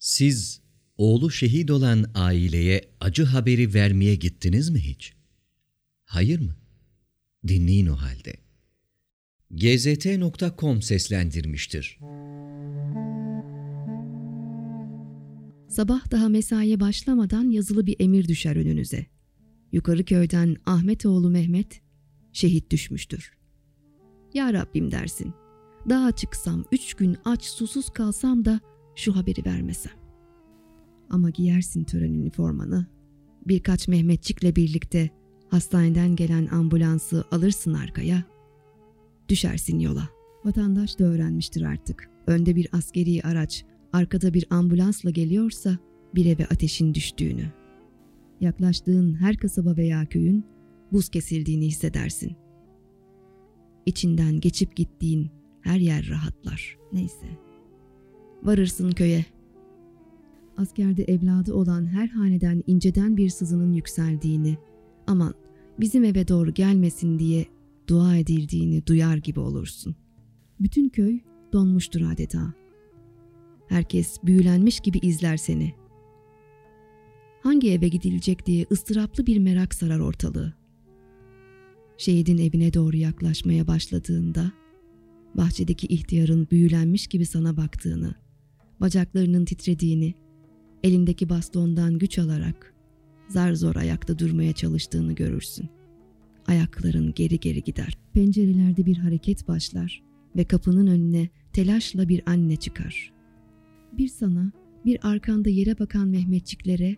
Siz oğlu şehit olan aileye acı haberi vermeye gittiniz mi hiç? Hayır mı? Dinleyin o halde. gzt.com seslendirmiştir. Sabah daha mesaiye başlamadan yazılı bir emir düşer önünüze. Yukarı köyden Ahmetoğlu Mehmet şehit düşmüştür. Ya Rabbim dersin. Dağa çıksam, üç gün aç susuz kalsam da şu haberi vermesem. Ama giyersin tören üniformanı. Birkaç Mehmetçikle birlikte hastaneden gelen ambulansı alırsın arkaya. Düşersin yola. Vatandaş da öğrenmiştir artık. Önde bir askeri araç, arkada bir ambulansla geliyorsa bir eve ateşin düştüğünü. Yaklaştığın her kasaba veya köyün buz kesildiğini hissedersin. İçinden geçip gittiğin her yer rahatlar. Neyse. Varırsın köye. Askerde evladı olan her haneden inceden bir sızının yükseldiğini, aman bizim eve doğru gelmesin diye dua edildiğini duyar gibi olursun. Bütün köy donmuştur adeta. Herkes büyülenmiş gibi izler seni. Hangi eve gidilecek diye ıstıraplı bir merak sarar ortalığı. Şehidin evine doğru yaklaşmaya başladığında bahçedeki ihtiyarın büyülenmiş gibi sana baktığını, bacaklarının titrediğini, elindeki bastondan güç alarak zar zor ayakta durmaya çalıştığını görürsün. Ayakların geri geri gider. Pencerelerde bir hareket başlar ve kapının önüne telaşla bir anne çıkar. Bir sana, bir arkanda yere bakan Mehmetçiklere,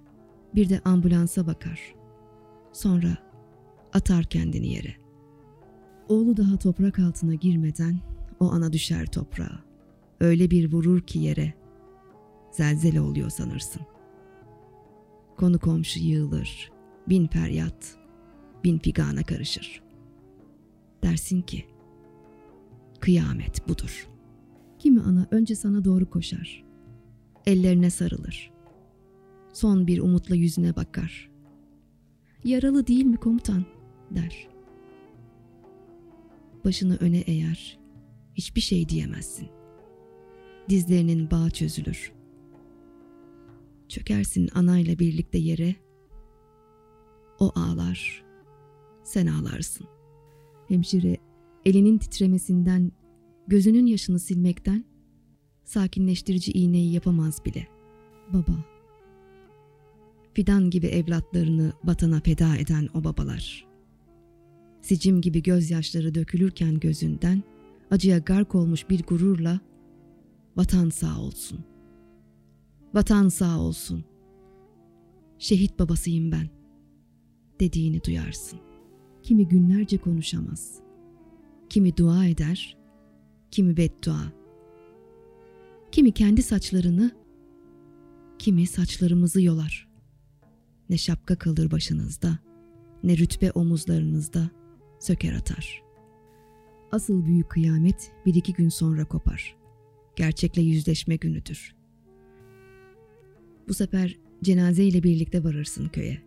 bir de ambulansa bakar. Sonra atar kendini yere. Oğlu daha toprak altına girmeden o ana düşer toprağa. Öyle bir vurur ki yere, zelzele oluyor sanırsın. Konu komşu yığılır, bin feryat, bin figana karışır. Dersin ki, kıyamet budur. Kimi ana önce sana doğru koşar, ellerine sarılır. Son bir umutla yüzüne bakar. Yaralı değil mi komutan? der. Başını öne eğer, hiçbir şey diyemezsin. Dizlerinin bağı çözülür. Çökersin anayla birlikte yere. O ağlar, sen ağlarsın. Hemşire elinin titremesinden, gözünün yaşını silmekten sakinleştirici iğneyi yapamaz bile. Baba. Fidan gibi evlatlarını vatana feda eden o babalar. Sicim gibi gözyaşları dökülürken gözünden acıya gark olmuş bir gururla vatan sağ olsun. Vatan sağ olsun. Şehit babasıyım ben dediğini duyarsın. Kimi günlerce konuşamaz. Kimi dua eder, kimi beddua. Kimi kendi saçlarını, kimi saçlarımızı yolar. Ne şapka kalır başınızda, ne rütbe omuzlarınızda söker atar. Asıl büyük kıyamet bir iki gün sonra kopar. Gerçekle yüzleşme günüdür. Bu sefer cenaze ile birlikte varırsın köye.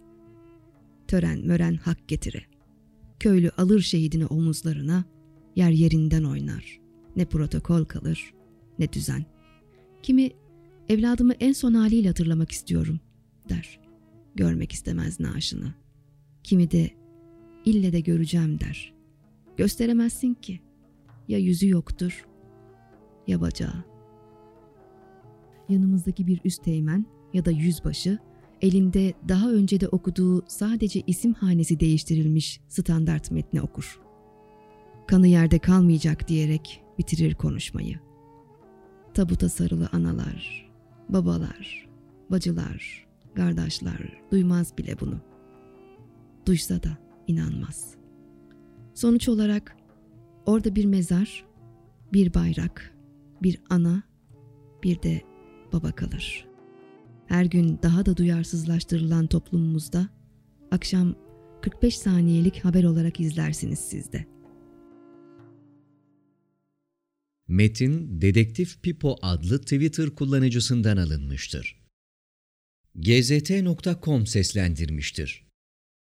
Tören mören hak getire. Köylü alır şehidini omuzlarına, yer yerinden oynar. Ne protokol kalır, ne düzen. Kimi evladımı en son haliyle hatırlamak istiyorum der. Görmek istemez naaşını. Kimi de ille de göreceğim der. Gösteremezsin ki. Ya yüzü yoktur ya bacağı. Yanımızdaki bir üsteğmen ya da yüzbaşı elinde daha önce de okuduğu sadece isim hanesi değiştirilmiş standart metni okur. Kanı yerde kalmayacak diyerek bitirir konuşmayı. Tabuta sarılı analar, babalar, bacılar, kardeşler duymaz bile bunu. Duysa da inanmaz. Sonuç olarak orada bir mezar, bir bayrak, bir ana, bir de baba kalır. Her gün daha da duyarsızlaştırılan toplumumuzda akşam 45 saniyelik haber olarak izlersiniz siz de. Metin Dedektif Pipo adlı Twitter kullanıcısından alınmıştır. gzt.com seslendirmiştir.